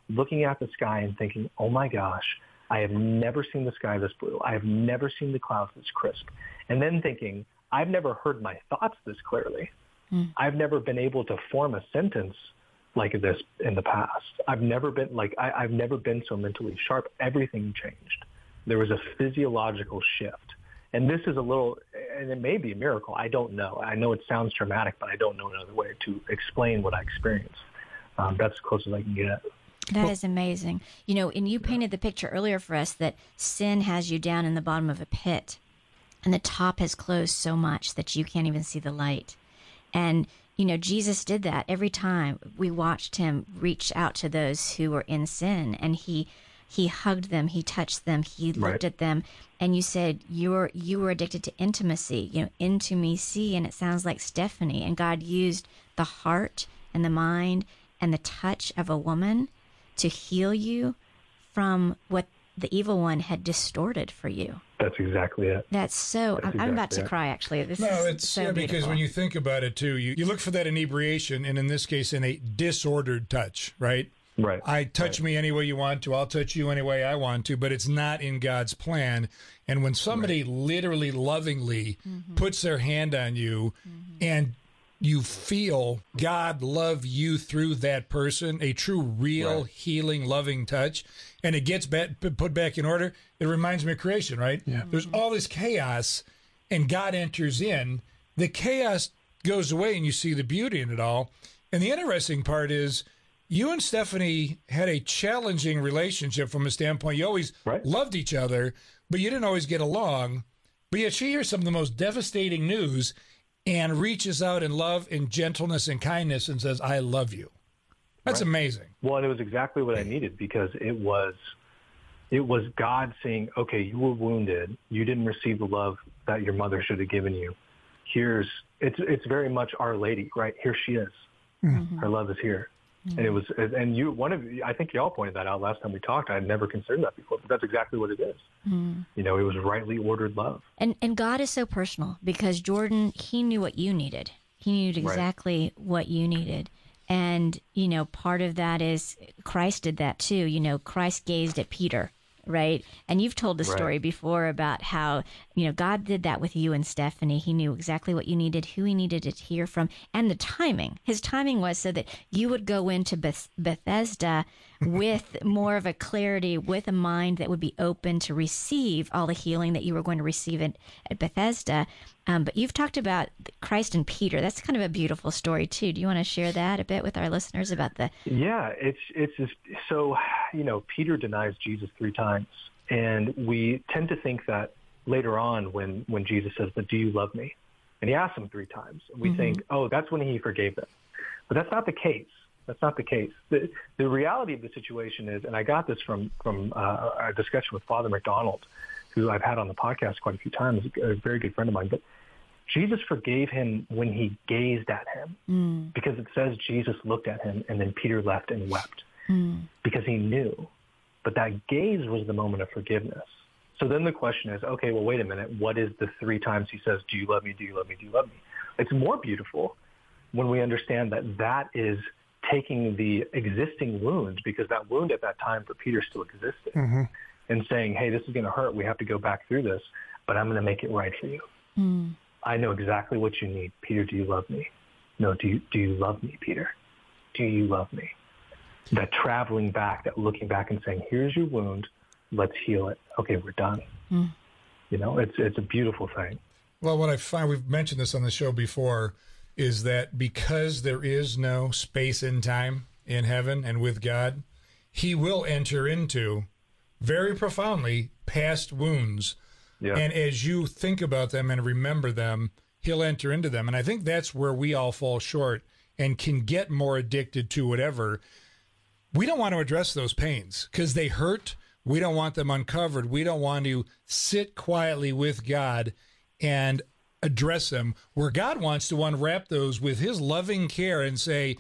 looking at the sky and thinking, oh my gosh, I have never seen the sky this blue. I have never seen the clouds this crisp. And then thinking, I've never heard my thoughts this clearly. Mm. I've never been able to form a sentence like this in the past. I've never been like I, I've never been so mentally sharp. Everything changed. There was a physiological shift. And this is a little, and it may be a miracle. I don't know. I know it sounds dramatic, but I don't know another way to explain what I experienced. Um, that's as close as I can get. That is amazing. You know, and you painted the picture earlier for us that sin has you down in the bottom of a pit and the top has closed so much that you can't even see the light. And, you know, Jesus did that every time we watched him reach out to those who were in sin and he he hugged them, he touched them, he looked right. at them. And you said you're you were addicted to intimacy, you know, into me see and it sounds like Stephanie. And God used the heart and the mind and the touch of a woman to heal you from what the evil one had distorted for you. That's exactly it. That's so. That's I'm, exactly I'm, about to it. cry. Actually, this no, it's so yeah, because when you think about it too, you, you look for that inebriation, and in this case, in a disordered touch, right? Right. I touch right. me any way you want to. I'll touch you any way I want to, but it's not in God's plan. And when somebody right. literally lovingly mm-hmm. puts their hand on you mm-hmm. and you feel God love you through that person, a true, real, right. healing, loving touch, and it gets back, put back in order, it reminds me of creation, right? Yeah. There's mm-hmm. all this chaos, and God enters in. The chaos goes away, and you see the beauty in it all. And the interesting part is, you and Stephanie had a challenging relationship from a standpoint. You always right. loved each other, but you didn't always get along. But yet she hears some of the most devastating news and reaches out in love and gentleness and kindness and says, I love you. That's right? amazing. Well, and it was exactly what I needed because it was it was God saying, "Okay, you were wounded. You didn't receive the love that your mother should have given you. Here's it's it's very much Our Lady, right? Here she is. Hmm. Mm-hmm. Her love is here." Mm-hmm. And it was, and you, one of, I think y'all pointed that out last time we talked. I had never considered that before, but that's exactly what it is. Mm-hmm. You know, it was rightly ordered love. And and God is so personal because Jordan, he knew what you needed. He knew exactly what you needed. And, you know, part of that is Christ did that too. You know, Christ gazed at Peter, right? And you've told the Right. story before about how, you know, God did that with you and Stephanie. He knew exactly what you needed, who he needed to hear from, and the timing. His timing was so that you would go into Beth- Bethesda with more of a clarity, with a mind that would be open to receive all the healing that you were going to receive at, at Bethesda. Um, but you've talked about Christ and Peter. That's kind of a beautiful story too. Do you want to share that a bit with our listeners about the? Yeah, it's it's just, so you know Peter denies Jesus three times, and we tend to think that later on when when Jesus says, "But do you love me?" and he asks him three times, we mm-hmm. think, "Oh, that's when he forgave them," but that's not the case. That's not the case. The the reality of the situation is, and I got this from from uh, a discussion with Father McDonald, who I've had on the podcast quite a few times, a very good friend of mine, but. Jesus forgave him when he gazed at him mm. because it says Jesus looked at him and then Peter left and wept mm. because he knew. But that gaze was the moment of forgiveness. So then the question is, okay, well, wait a minute. What is the three times he says, do you love me? Do you love me? Do you love me? It's more beautiful when we understand that that is taking the existing wound because that wound at that time for Peter still existed mm-hmm. and saying, hey, this is going to hurt. We have to go back through this, but I'm going to make it right for you. Hmm. I know exactly what you need. Peter, do you love me? No, do you, do you love me, Peter? Do you love me? That traveling back, that looking back and saying, here's your wound. Let's heal it. Okay, we're done. Hmm. You know, it's, it's a beautiful thing. Well, what I find, we've mentioned this on the show before, is that because there is no space and time in heaven and with God, He will enter into very profoundly past wounds. Yeah. And as you think about them and remember them, He'll enter into them. And I think that's where we all fall short and can get more addicted to whatever. We don't want to address those pains because they hurt. We don't want them uncovered. We don't want to sit quietly with God and address them where God wants to unwrap those with his loving care and say,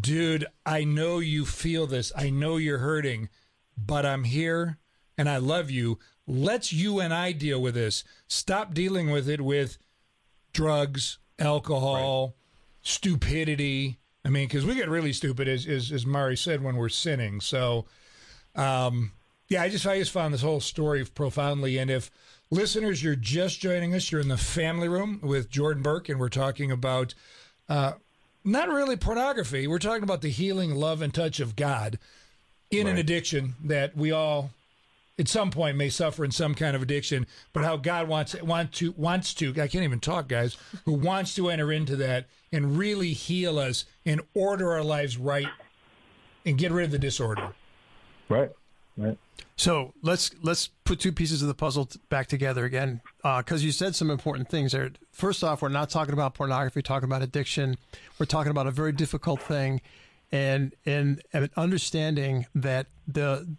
dude, I know you feel this. I know you're hurting, but I'm here and I love you. Let's you and I deal with this. Stop dealing with it with drugs, alcohol, stupidity. I mean, because we get really stupid, as, as as Mari said, when we're sinning. So, um, yeah, I just I just found this whole story profoundly. And if listeners, you're just joining us, you're in the family room with Jordan Burke, and we're talking about uh, not really pornography. We're talking about the healing love and touch of God in an addiction that we all at some point may suffer in some kind of addiction, but how God wants want to wants to I can't even talk, guys, who wants to enter into that and really heal us and order our lives right and get rid of the disorder. Right. Right. So let's let's put two pieces of the puzzle back together again, because you said some important things there. First off, we're not talking about pornography, talking about addiction. We're talking about a very difficult thing, and and, and understanding that the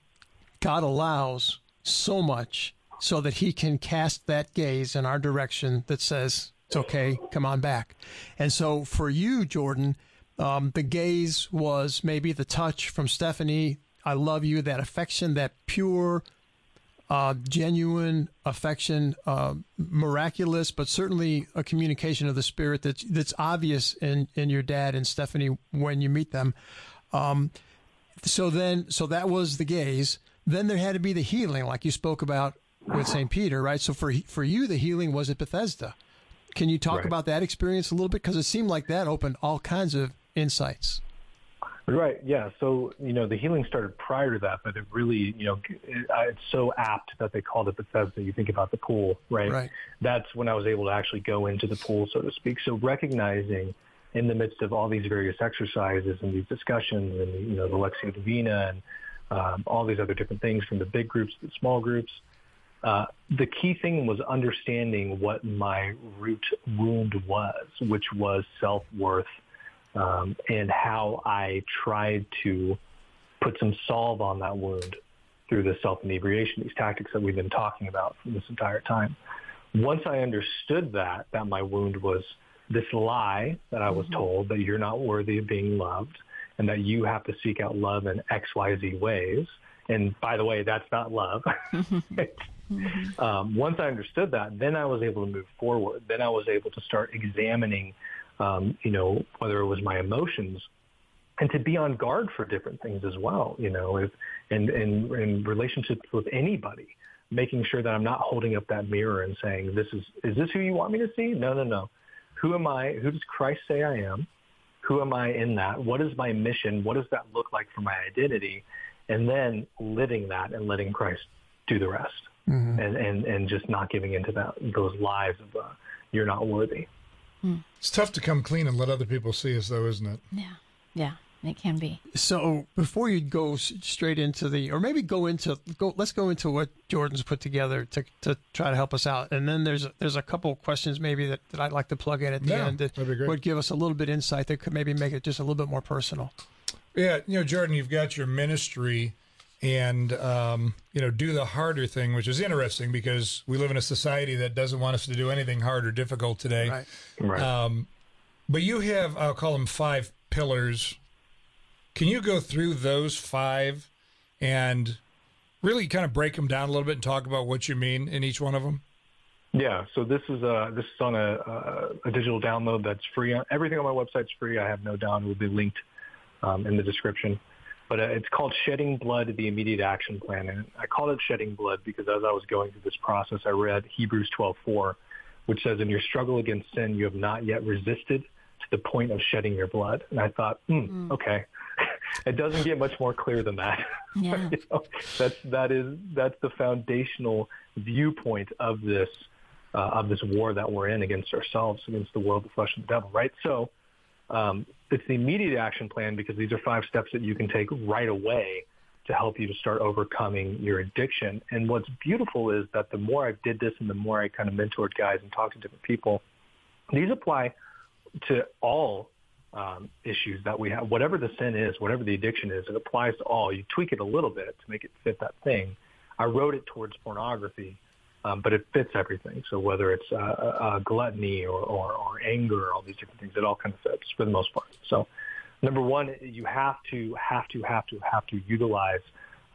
God allows so much so that He can cast that gaze in our direction that says it's okay, come on back. And so for you, Jordan, um, the gaze was maybe the touch from Stephanie. I love you. That affection, that pure, uh, genuine affection, uh, miraculous, but certainly a communication of the spirit that's that's obvious in in your dad and Stephanie when you meet them. Um, so then, so that was the gaze. Then there had to be the healing, like you spoke about with St. Peter, right? So for for you, the healing was at Bethesda. Can you talk Right. about that experience a little bit? Because it seemed like that opened all kinds of insights. Right. Yeah. So you know, the healing started prior to that, but it really, you know, it, it's so apt that they called it Bethesda. You think about the pool, right? Right. That's when I was able to actually go into the pool, so to speak. So recognizing in the midst of all these various exercises and these discussions and you know the Lectio Divina and um, all these other different things from the big groups to the small groups. Uh, the key thing was understanding what my root wound was, which was self-worth, um, and how I tried to put some solve on that wound through the self inebriation, these tactics that we've been talking about for this entire time. Once I understood that, that my wound was this lie that I was mm-hmm. told that you're not worthy of being loved and that you have to seek out love in XYZ ways. And by the way, that's not love. mm-hmm. um, once I understood that, then I was able to move forward. Then I was able to start examining, um, you know, whether it was my emotions and to be on guard for different things as well, you know, if, and, and in relationships with anybody, making sure that I'm not holding up that mirror and saying, this is, is this who you want me to see? No, no, no. Who am I? Who does Christ say I am? Who am I in that? What is my mission? What does that look like for my identity? And then living that and letting Christ do the rest mm-hmm. and, and, and just not giving into that, those lies of, uh, you're not worthy. Hmm. It's tough to come clean and let other people see us though, isn't it? Yeah. Yeah. It can be. So before you go straight into the, or maybe go into go, let's go into what Jordan's put together to, to try to help us out, and then there's there's a couple questions maybe that, that I'd like to plug in at the yeah, end that would give us a little bit insight that could maybe make it just a little bit more personal. Yeah, you know, Jordan, you've got your ministry, and um, you know, do the harder thing, which is interesting because we live in a society that doesn't want us to do anything hard or difficult today. Right. Right. Um, but you have, I'll call them five pillars can you go through those five and really kind of break them down a little bit and talk about what you mean in each one of them? Yeah, so this is a uh, this is on a, a, a digital download that's free. Everything on my website is free. I have no doubt it will be linked um, in the description. But uh, it's called Shedding Blood: The Immediate Action Plan, and I call it Shedding Blood because as I was going through this process, I read Hebrews 12:4, which says, "In your struggle against sin, you have not yet resisted to the point of shedding your blood." And I thought, mm, mm. okay, it doesn't get much more clear than that. Yeah. you know, that's that is that's the foundational viewpoint of this uh, of this war that we're in against ourselves, against the world, the flesh, and the devil. Right. So um, it's the immediate action plan because these are five steps that you can take right away to help you to start overcoming your addiction. And what's beautiful is that the more I did this and the more I kind of mentored guys and talked to different people, these apply to all um, issues that we have. Whatever the sin is, whatever the addiction is, it applies to all. You tweak it a little bit to make it fit that thing. I wrote it towards pornography, um, but it fits everything. So whether it's uh, uh, gluttony or, or, or anger, all these different things, it all kind of fits for the most part. So number one, you have to have to have to have to utilize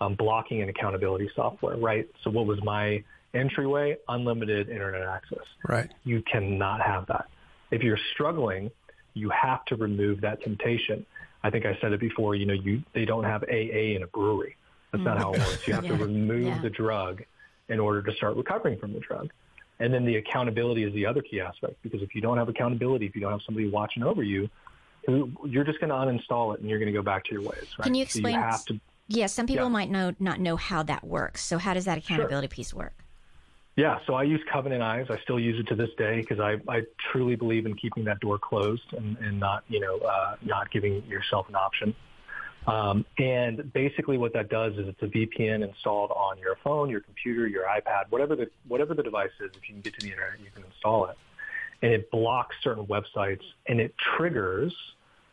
um, blocking and accountability software, right? So what was my entryway? Unlimited internet access. Right. You cannot have that. If you're struggling you have to remove that temptation. I think I said it before, you know, you they don't have AA in a brewery. That's mm. not how it works. You have yeah. to remove yeah. the drug in order to start recovering from the drug. And then the accountability is the other key aspect because if you don't have accountability, if you don't have somebody watching over you, you're just going to uninstall it and you're going to go back to your ways. Right? Can you explain? So you have to, yeah, some people yeah. might know not know how that works. So how does that accountability sure. piece work? Yeah, so I use Covenant Eyes. I still use it to this day because I, I truly believe in keeping that door closed and, and not, you know, uh, not giving yourself an option. Um, and basically what that does is it's a VPN installed on your phone, your computer, your iPad, whatever the, whatever the device is. If you can get to the internet, you can install it. And it blocks certain websites and it triggers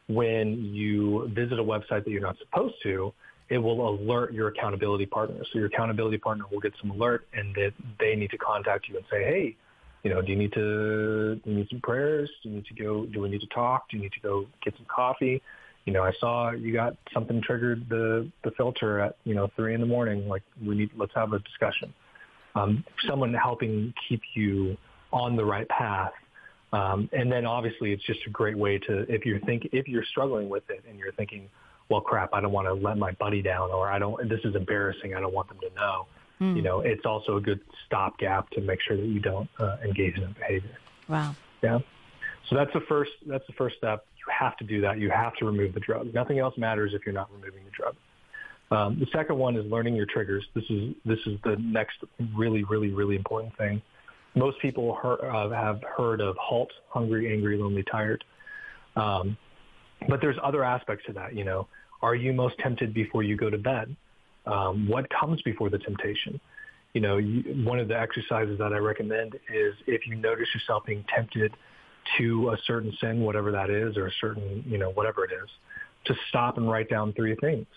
when you visit a website that you're not supposed to it will alert your accountability partner. So your accountability partner will get some alert and that they need to contact you and say, hey, you know, do you need to do you need some prayers? Do you need to go? Do we need to talk? Do you need to go get some coffee? You know, I saw you got something triggered the the filter at you know three in the morning. Like we need, let's have a discussion. Um, someone helping keep you on the right path. Um, and then obviously it's just a great way to if you're think if you're struggling with it and you're thinking, well, crap, I don't want to let my buddy down, or I don't. This is embarrassing. I don't want them to know. Mm. You know, it's also a good stopgap to make sure that you don't uh, engage in that behavior. Wow. Yeah. So that's the first. That's the first step. You have to do that. You have to remove the drug. Nothing else matters if you're not removing the drug. Um, the second one is learning your triggers. This is this is the next really, really, really important thing. Most people uh, have heard of HALT: hungry, angry, lonely, tired. Um, but there's other aspects to that. You know, are you most tempted before you go to bed? Um, what comes before the temptation? You know, you, one of the exercises that I recommend is if you notice yourself being tempted to a certain sin, whatever that is, or a certain, you know, whatever it is, to stop and write down three things.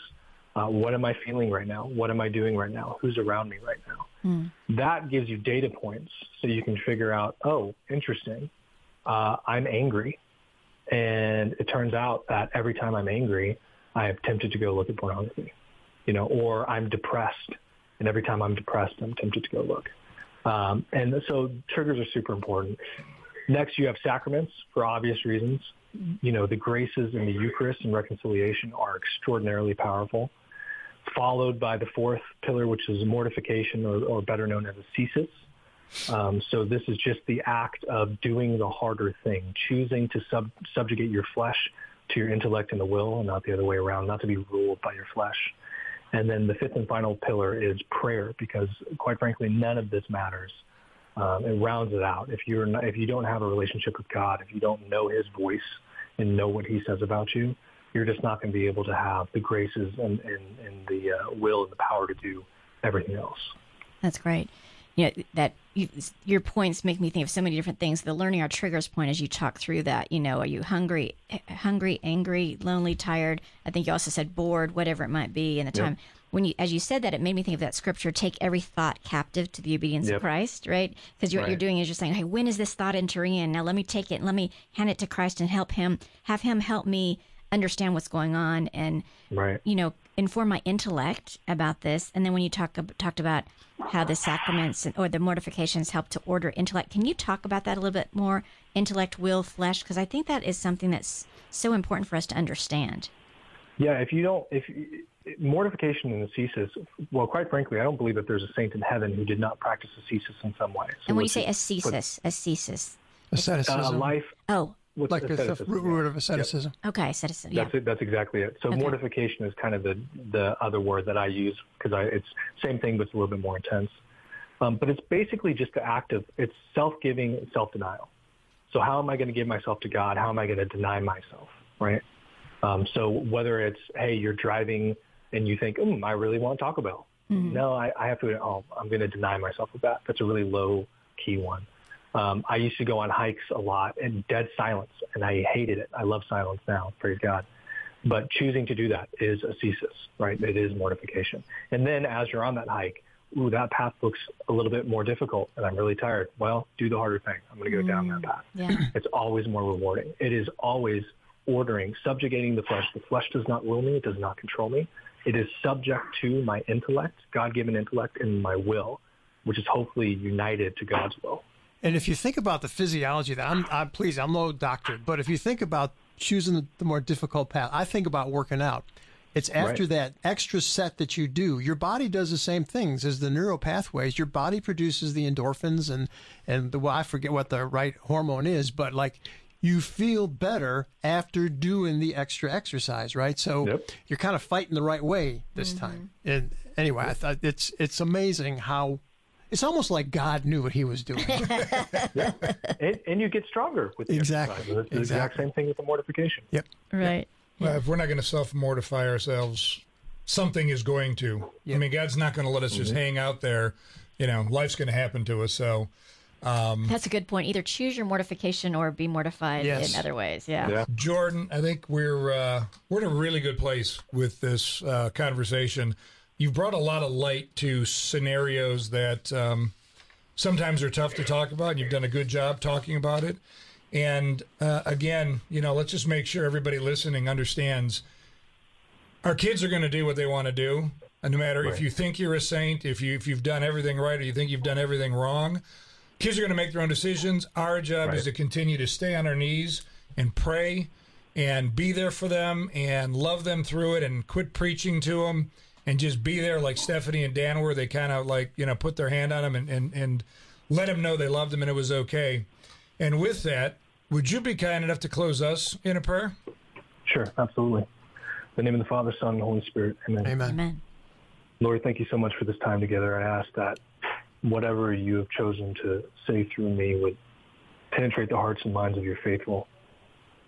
Uh, what am I feeling right now? What am I doing right now? Who's around me right now? Mm. That gives you data points so you can figure out, oh, interesting. Uh, I'm angry. And it turns out that every time I'm angry, I am tempted to go look at pornography, you know, or I'm depressed. And every time I'm depressed, I'm tempted to go look. Um, and so triggers are super important. Next, you have sacraments for obvious reasons. You know, the graces in the Eucharist and reconciliation are extraordinarily powerful, followed by the fourth pillar, which is mortification, or, or better known as ascesis. Um, so this is just the act of doing the harder thing, choosing to sub- subjugate your flesh to your intellect and the will, and not the other way around, not to be ruled by your flesh. And then the fifth and final pillar is prayer, because quite frankly, none of this matters. Um, it rounds it out. If you're not, if you don't have a relationship with God, if you don't know His voice and know what He says about you, you're just not going to be able to have the graces and, and, and the uh, will and the power to do everything else. That's great. You know that you, your points make me think of so many different things. The learning our triggers point as you talk through that. You know, are you hungry, hungry, angry, lonely, tired? I think you also said bored, whatever it might be. In the time when you, as you said that, it made me think of that scripture: "Take every thought captive to the obedience Yep. of Christ." Right? Because what Right. you're doing is you're saying, "Hey, when is this thought entering in? Now let me take it and let me hand it to Christ and help Him, have Him help me understand what's going on and Right. you know inform my intellect about this and then when you talk talked about how the sacraments and, or the mortifications help to order intellect can you talk about that a little bit more intellect will flesh because i think that is something that's so important for us to understand Yeah, if you don't, if you- mortification and ascesis, well, quite frankly, I don't believe that there's a saint in heaven who did not practice ascesis in some way. So and when you say it- ascesis ascesis Asceticism. uh, life, oh what's like the, the root word of asceticism. okay asceticism yeah That's it. That's exactly it. So Okay. mortification is kind of the the other word that I use because I it's same thing, but it's a little bit more intense. Um, but it's basically just the act of it's self-giving, self-denial. So how am I going to give myself to God? How am I going to deny myself? Right. Um, so whether it's hey, you're driving and you think, mm, I really want Taco Bell. No, I, I have to. Oh, I'm going to deny myself of that. That's a really low key one. Um, I used to go on hikes a lot in dead silence, and I hated it. I love silence now, praise God. But choosing to do that is ascesis, right? It is mortification. And then as you're on that hike, ooh, that path looks a little bit more difficult, and I'm really tired. Well, do the harder thing. I'm going to go down that path. yeah It's always more rewarding. It is always ordering, subjugating the flesh. The flesh does not rule me. It does not control me. It is subject to my intellect, God-given intellect, and my will, which is hopefully united to God's will. And if you think about the physiology that, I'm, I'm please, I'm no doctor, but if you think about choosing the, the more difficult path, I think about working out. It's after Right. that extra set that you do, your body does the same things as the neural pathways. Your body produces the endorphins and and the well, I forget what the right hormone is, but like you feel better after doing the extra exercise, right? So Yep. you're kind of fighting the right way this mm-hmm. time. And anyway, I thought it's it's amazing how it's almost like God knew what He was doing. And, and you get stronger with the Exactly. exercise. It's the exact same thing with the mortification. yep. right Well, if we're not going to self mortify ourselves, something is going to. I mean, God's not going to let us just mm-hmm. hang out there. You know, life's going to happen to us. So, that's a good point either choose your mortification or be mortified Yes. in other ways yeah, Yeah. Jordan, I think we're uh, we're in a really good place with this uh, conversation. You've brought a lot of light to scenarios that um, sometimes are tough to talk about. And you've done a good job talking about it. And uh, again, you know, let's just make sure everybody listening understands. Our kids are going to do what they want to do, and no matter if you think you're a saint, if you if you've done everything right, or you think you've done everything wrong, kids are going to make their own decisions. Our job is to continue to stay on our knees and pray and be there for them and love them through it and quit preaching to them and just be there like Stephanie and Dan were. They kind of like, you know, put their hand on them and, and, and let them know they loved them and it was okay. And with that, would you be kind enough to close us in a prayer? Sure, absolutely. In the name of the Father, Son, and Holy Spirit. Amen. Amen. amen Lord, thank you so much for this time together. I ask that whatever you have chosen to say through me would penetrate the hearts and minds of your faithful,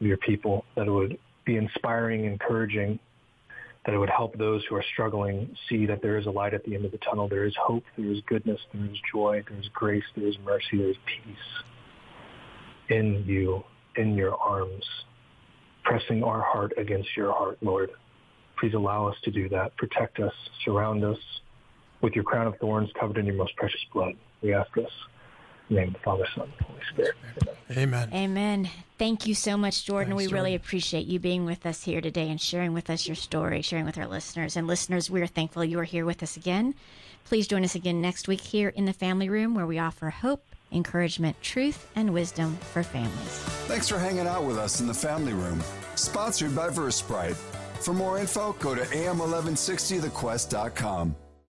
of your people, that it would be inspiring, encouraging, that it would help those who are struggling see that there is a light at the end of the tunnel. There is hope, there is goodness, there is joy, there is grace, there is mercy, there is peace. in you, in your arms, pressing our heart against your heart, Lord. Please allow us to do that. Protect us, surround us with your crown of thorns covered in your most precious blood. We ask this in the name of the Father, Son, and Holy Spirit. Amen. Amen. Thank you so much, Jordan. Thanks, we really Jordan. appreciate you being with us here today and sharing with us your story, sharing with our listeners. And listeners, we're thankful you are here with us again. Please join us again next week here in the Family Room where we offer hope, encouragement, truth, and wisdom for families. Thanks for hanging out with us in the family room. Sponsored by Versprite. For more info, go to am1160thequest.com.